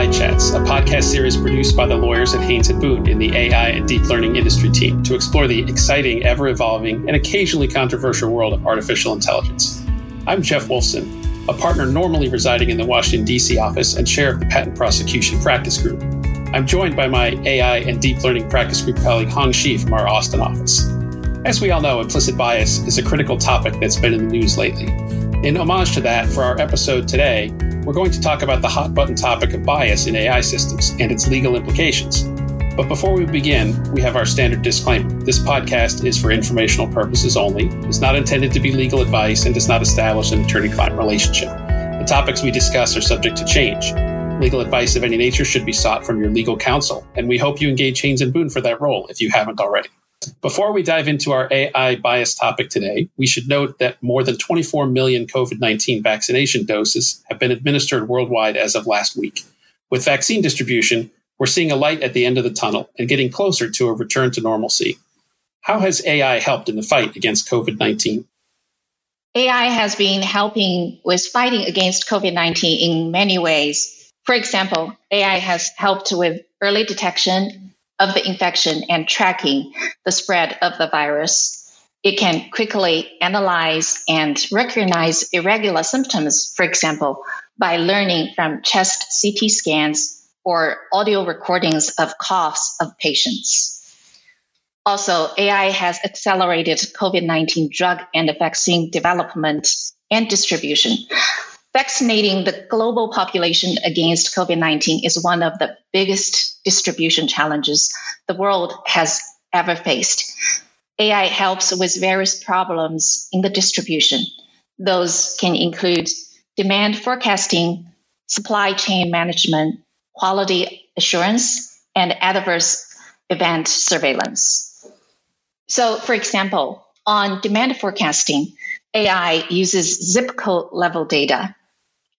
AI Chats, a podcast series produced by the lawyers at Haynes and Boone in the AI and deep learning industry team to explore the exciting, ever evolving, and occasionally controversial world of artificial intelligence. I'm Jeff Wolfson, a partner normally residing in the Washington, D.C. office and chair of the Patent Prosecution Practice Group. I'm joined by my AI and deep learning practice group colleague Hong Shi from our Austin office. As we all know, implicit bias is a critical topic that's been in the news lately. In homage to that, for our episode today, we're going to talk about the hot button topic of bias in AI systems and its legal implications. But before we begin, we have our standard disclaimer. This podcast is for informational purposes only, is not intended to be legal advice, and does not establish an attorney client relationship. The topics we discuss are subject to change. Legal advice of any nature should be sought from your legal counsel, and we hope you engage Haynes and Boone for that role if you haven't already. Before we dive into our AI bias topic today, we should note that more than 24 million COVID 19 vaccination doses have been administered worldwide as of last week. With vaccine distribution, we're seeing a light at the end of the tunnel and getting closer to a return to normalcy. How has AI helped in the fight against COVID 19? AI has been helping with fighting against COVID 19 in many ways. For example, AI has helped with early detection of the infection and tracking the spread of the virus. It can quickly analyze and recognize irregular symptoms, for example, by learning from chest CT scans or audio recordings of coughs of patients. Also, AI has accelerated COVID 19 drug and vaccine development and distribution. Vaccinating the global population against COVID 19 is one of the biggest distribution challenges the world has ever faced. AI helps with various problems in the distribution. Those can include demand forecasting, supply chain management, quality assurance, and adverse event surveillance. So, for example, on demand forecasting, AI uses zip code level data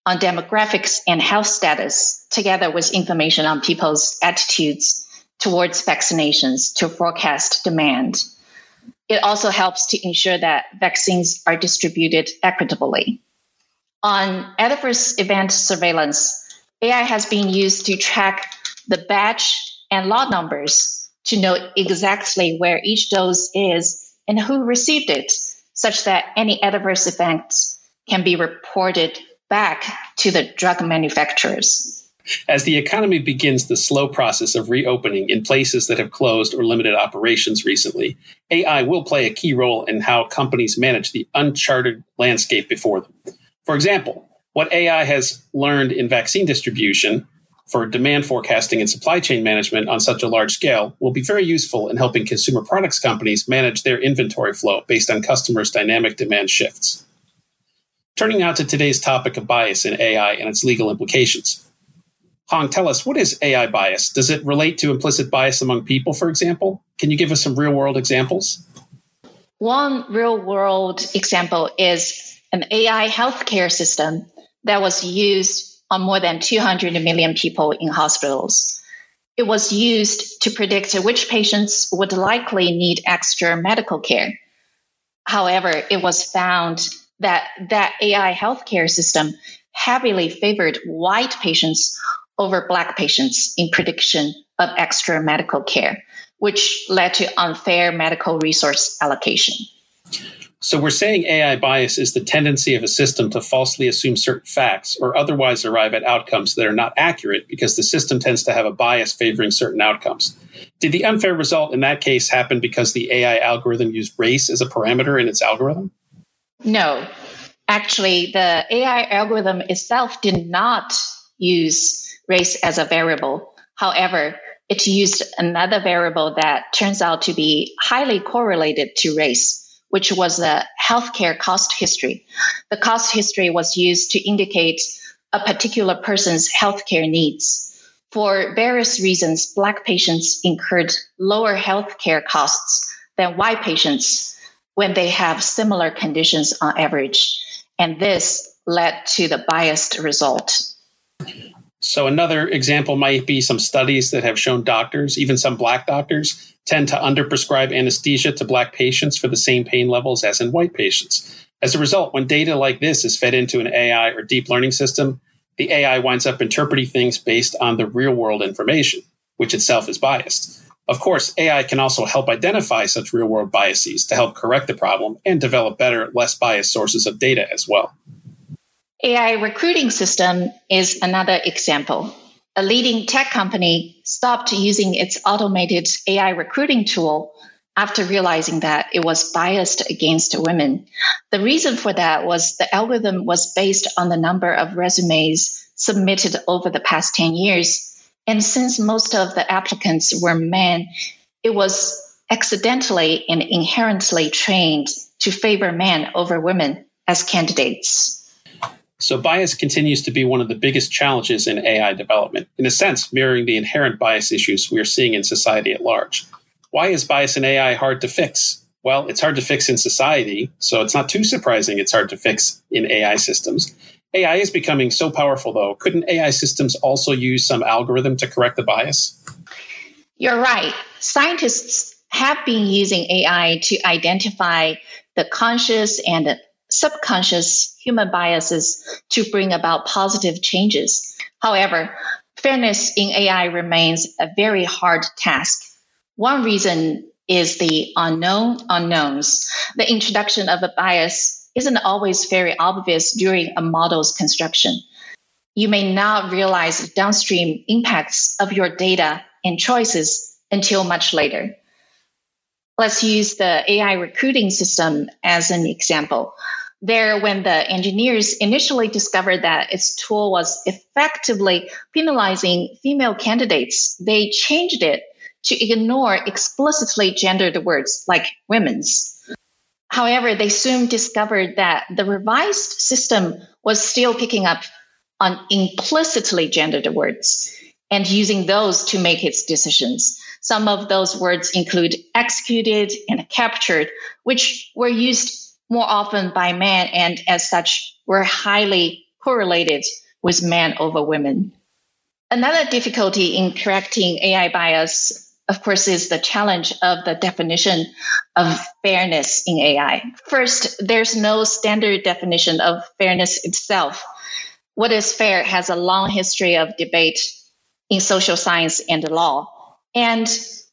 on demographics and health status, together with information on people's attitudes towards vaccinations to forecast demand. It also helps to ensure that vaccines are distributed equitably. On adverse event surveillance, AI has been used to track the batch and lot numbers to know exactly where each dose is and who received it, such that any adverse events can be reported back to the drug manufacturers. As the economy begins the slow process of reopening in places that have closed or limited operations recently, AI will play a key role in how companies manage the uncharted landscape before them. For example, what AI has learned in vaccine distribution for demand forecasting and supply chain management on such a large scale will be very useful in helping consumer products companies manage their inventory flow based on customers' dynamic demand shifts. Turning now to today's topic of bias in AI and its legal implications. Hong, tell us, what is AI bias? Does it relate to implicit bias among people, for example? Can you give us some real world examples? One real world example is an AI healthcare system that was used on more than 200 million people in hospitals. It was used to predict which patients would likely need extra medical care. However, it was found that that AI healthcare system heavily favored white patients over black patients in prediction of extra medical care, which led to unfair medical resource allocation. So we're saying AI bias is the tendency of a system to falsely assume certain facts or otherwise arrive at outcomes that are not accurate because the system tends to have a bias favoring certain outcomes. Did the unfair result in that case happen because the AI algorithm used race as a parameter in its algorithm? No, actually, the AI algorithm itself did not use race as a variable. However, it used another variable that turns out to be highly correlated to race, which was the healthcare cost history. The cost history was used to indicate a particular person's healthcare needs. For various reasons, Black patients incurred lower healthcare costs than white patients when they have similar conditions on average. And this led to the biased result. So, another example might be some studies that have shown doctors, even some black doctors, tend to underprescribe anesthesia to black patients for the same pain levels as in white patients. As a result, when data like this is fed into an AI or deep learning system, the AI winds up interpreting things based on the real world information, which itself is biased. Of course, AI can also help identify such real world biases to help correct the problem and develop better, less biased sources of data as well. AI recruiting system is another example. A leading tech company stopped using its automated AI recruiting tool after realizing that it was biased against women. The reason for that was the algorithm was based on the number of resumes submitted over the past 10 years. And since most of the applicants were men, it was accidentally and inherently trained to favor men over women as candidates. So, bias continues to be one of the biggest challenges in AI development, in a sense, mirroring the inherent bias issues we are seeing in society at large. Why is bias in AI hard to fix? Well, it's hard to fix in society, so it's not too surprising it's hard to fix in AI systems. AI is becoming so powerful, though. Couldn't AI systems also use some algorithm to correct the bias? You're right. Scientists have been using AI to identify the conscious and subconscious human biases to bring about positive changes. However, fairness in AI remains a very hard task. One reason is the unknown unknowns. The introduction of a bias isn't always very obvious during a model's construction. You may not realize downstream impacts of your data and choices until much later. Let's use the AI recruiting system as an example there when the engineers initially discovered that its tool was effectively penalizing female candidates, they changed it to ignore explicitly gendered words like women's. However, they soon discovered that the revised system was still picking up on implicitly gendered words and using those to make its decisions. Some of those words include executed and captured, which were used more often by men and as such were highly correlated with men over women. Another difficulty in correcting AI bias, of course, is the challenge of the definition of fairness in AI. First, there's no standard definition of fairness itself. What is fair has a long history of debate in social science and law. And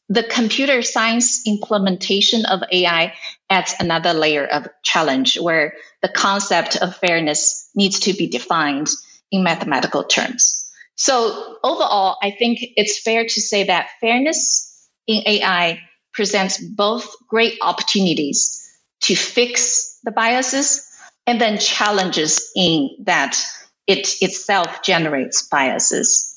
the computer science implementation of AI adds another layer of challenge where the concept of fairness needs to be defined in mathematical terms. So overall, I think it's fair to say that fairness in AI presents both great opportunities to fix the biases and then challenges in that it itself generates biases.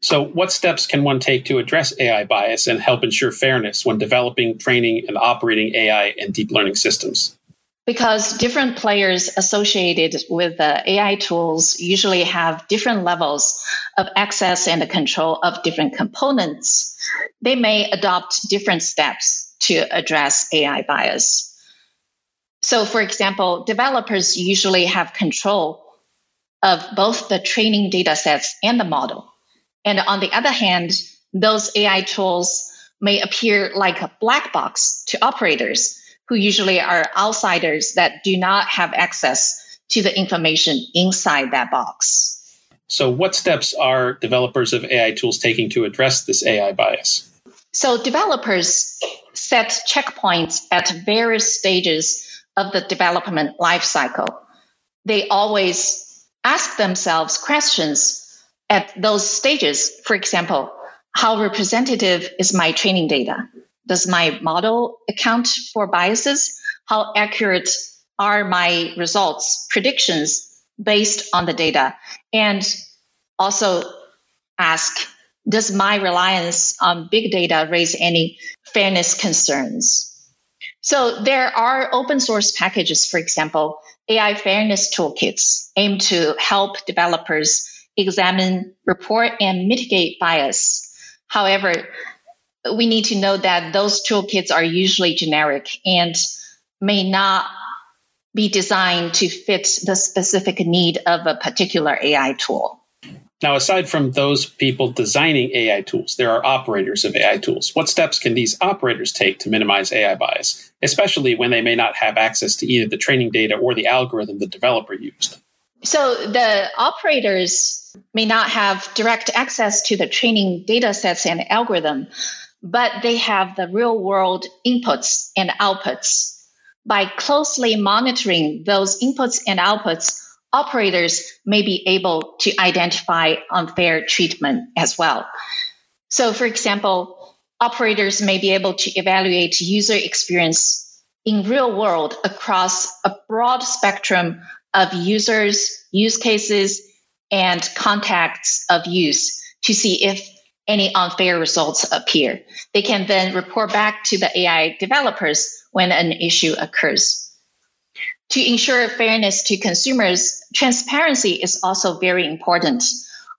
So, what steps can one take to address AI bias and help ensure fairness when developing, training, and operating AI and deep learning systems? Because different players associated with the AI tools usually have different levels of access and the control of different components, they may adopt different steps to address AI bias. So, for example, developers usually have control of both the training data sets and the model. And on the other hand, those AI tools may appear like a black box to operators who usually are outsiders that do not have access to the information inside that box. So, what steps are developers of AI tools taking to address this AI bias? So, developers set checkpoints at various stages of the development lifecycle. They always ask themselves questions at those stages, for example, how representative is my training data? Does my model account for biases? How accurate are my results, predictions based on the data? And also ask, does my reliance on big data raise any fairness concerns? So there are open source packages, for example, AI fairness toolkits aim to help developers examine, report, and mitigate bias. However, we need to know that those toolkits are usually generic and may not be designed to fit the specific need of a particular AI tool. Now, aside from those people designing AI tools, there are operators of AI tools. What steps can these operators take to minimize AI bias, especially when they may not have access to either the training data or the algorithm the developer used? So the operators may not have direct access to the training data sets and algorithm, but they have the real world inputs and outputs. By closely monitoring those inputs and outputs, operators may be able to identify unfair treatment as well. So, for example, operators may be able to evaluate user experience in real world across a broad spectrum of users, use cases, and contacts of use to see if any unfair results appear. They can then report back to the AI developers when an issue occurs. To ensure fairness to consumers, transparency is also very important.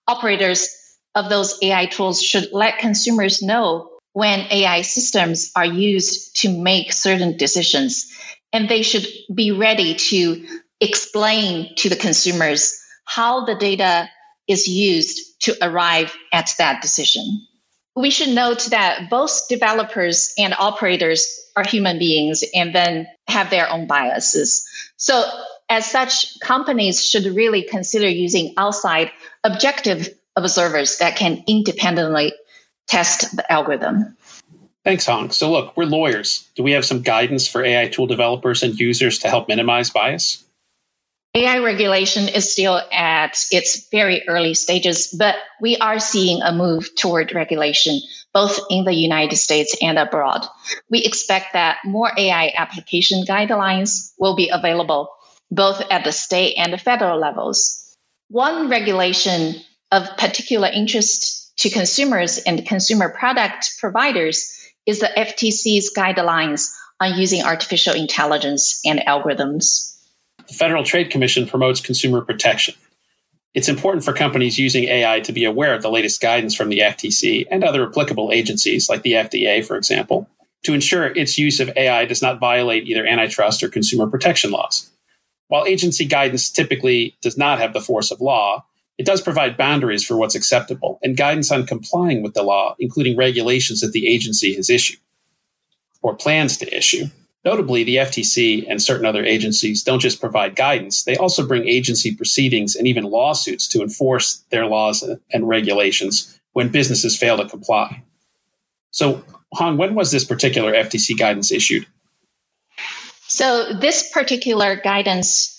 Operators of those AI tools should let consumers know when AI systems are used to make certain decisions, and they should be ready to explain to the consumers how the data is used to arrive at that decision. We should note that both developers and operators are human beings and then have their own biases. So, as such, companies should really consider using outside objective observers that can independently test the algorithm. Thanks, Hong. So, look, we're lawyers. Do we have some guidance for AI tool developers and users to help minimize bias? AI regulation is still at its very early stages, but we are seeing a move toward regulation, both in the United States and abroad. We expect that more AI application guidelines will be available both at the state and the federal levels. One regulation of particular interest to consumers and consumer product providers is the FTC's guidelines on using artificial intelligence and algorithms the Federal Trade Commission promotes consumer protection. It's important for companies using AI to be aware of the latest guidance from the FTC and other applicable agencies, like the FDA, for example, to ensure its use of AI does not violate either antitrust or consumer protection laws. While agency guidance typically does not have the force of law, it does provide boundaries for what's acceptable and guidance on complying with the law, including regulations that the agency has issued or plans to issue. Notably, the FTC and certain other agencies don't just provide guidance, they also bring agency proceedings and even lawsuits to enforce their laws and regulations when businesses fail to comply. So, Hong, when was this particular FTC guidance issued? So, this particular guidance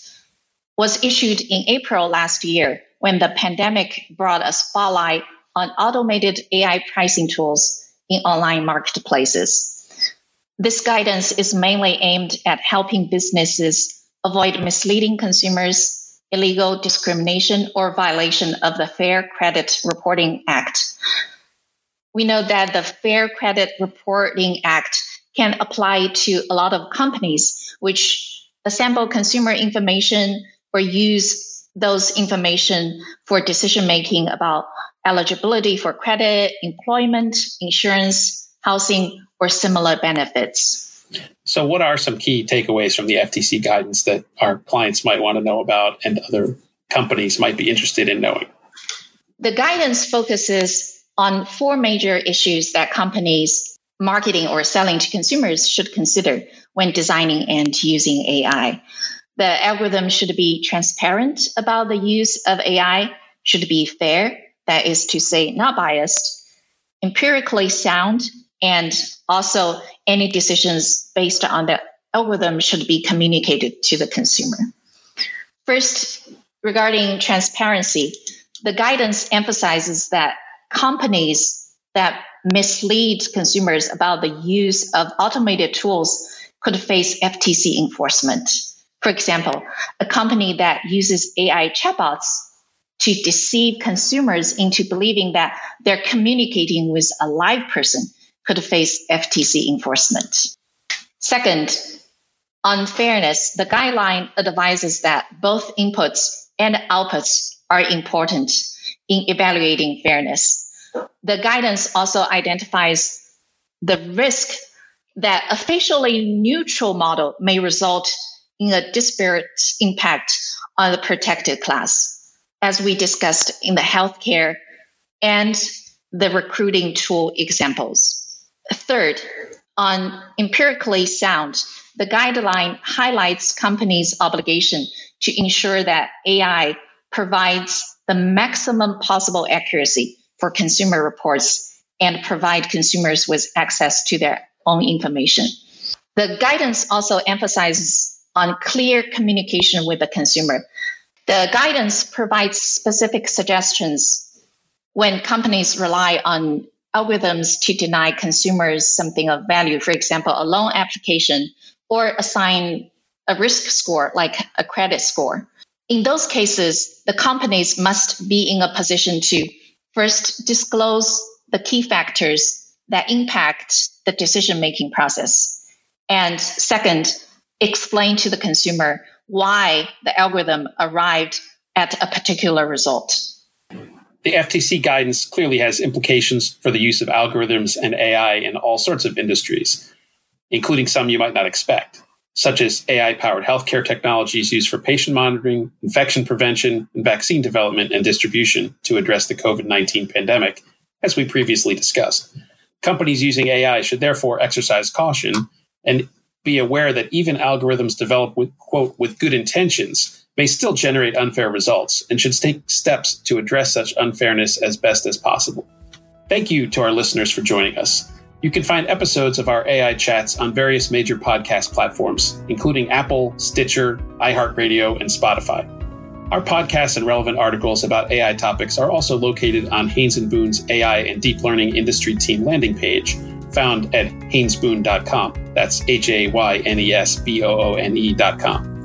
was issued in April last year when the pandemic brought a spotlight on automated AI pricing tools in online marketplaces. This guidance is mainly aimed at helping businesses avoid misleading consumers, illegal discrimination, or violation of the Fair Credit Reporting Act. We know that the Fair Credit Reporting Act can apply to a lot of companies which assemble consumer information or use those information for decision making about eligibility for credit, employment, insurance, housing, or similar benefits. So, what are some key takeaways from the FTC guidance that our clients might want to know about and other companies might be interested in knowing? The guidance focuses on four major issues that companies marketing or selling to consumers should consider when designing and using AI. The algorithm should be transparent about the use of AI, should be fair, that is to say, not biased, empirically sound, and also any decisions based on the algorithm should be communicated to the consumer. First, regarding transparency, the guidance emphasizes that companies that mislead consumers about the use of automated tools could face FTC enforcement. For example, a company that uses AI chatbots to deceive consumers into believing that they're communicating with a live person could face FTC enforcement. Second, on fairness, the guideline advises that both inputs and outputs are important in evaluating fairness. The guidance also identifies the risk that a facially neutral model may result in a disparate impact on the protected class, as we discussed in the healthcare and the recruiting tool examples. Third, on empirically sound, the guideline highlights companies' obligation to ensure that AI provides the maximum possible accuracy for consumer reports and provide consumers with access to their own information. The guidance also emphasizes on clear communication with the consumer. The guidance provides specific suggestions when companies rely on algorithms to deny consumers something of value, for example, a loan application, or assign a risk score like a credit score. In those cases, the companies must be in a position to first disclose the key factors that impact the decision making process. And second, explain to the consumer why the algorithm arrived at a particular result. The FTC guidance clearly has implications for the use of algorithms and AI in all sorts of industries, including some you might not expect such as AI powered healthcare technologies used for patient monitoring, infection prevention, and vaccine development and distribution to address the COVID 19 pandemic, as we previously discussed. Companies using AI should therefore exercise caution and be aware that even algorithms developed with, quote, with good intentions may still generate unfair results and should take steps to address such unfairness as best as possible. Thank you to our listeners for joining us. You can find episodes of our AI chats on various major podcast platforms, including Apple, Stitcher, iHeartRadio, and Spotify. Our podcasts and relevant articles about AI topics are also located on Haynes and Boone's AI and Deep Learning Industry Team landing page, found at haynesboone.com. That's H A Y N E S B O O N E.com.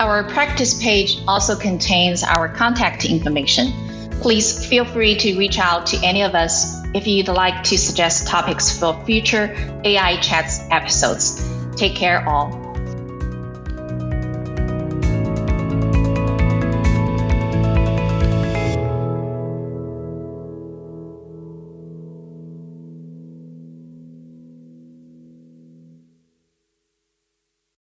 Our practice page also contains our contact information. Please feel free to reach out to any of us if you'd like to suggest topics for future AI Chats episodes. Take care, all.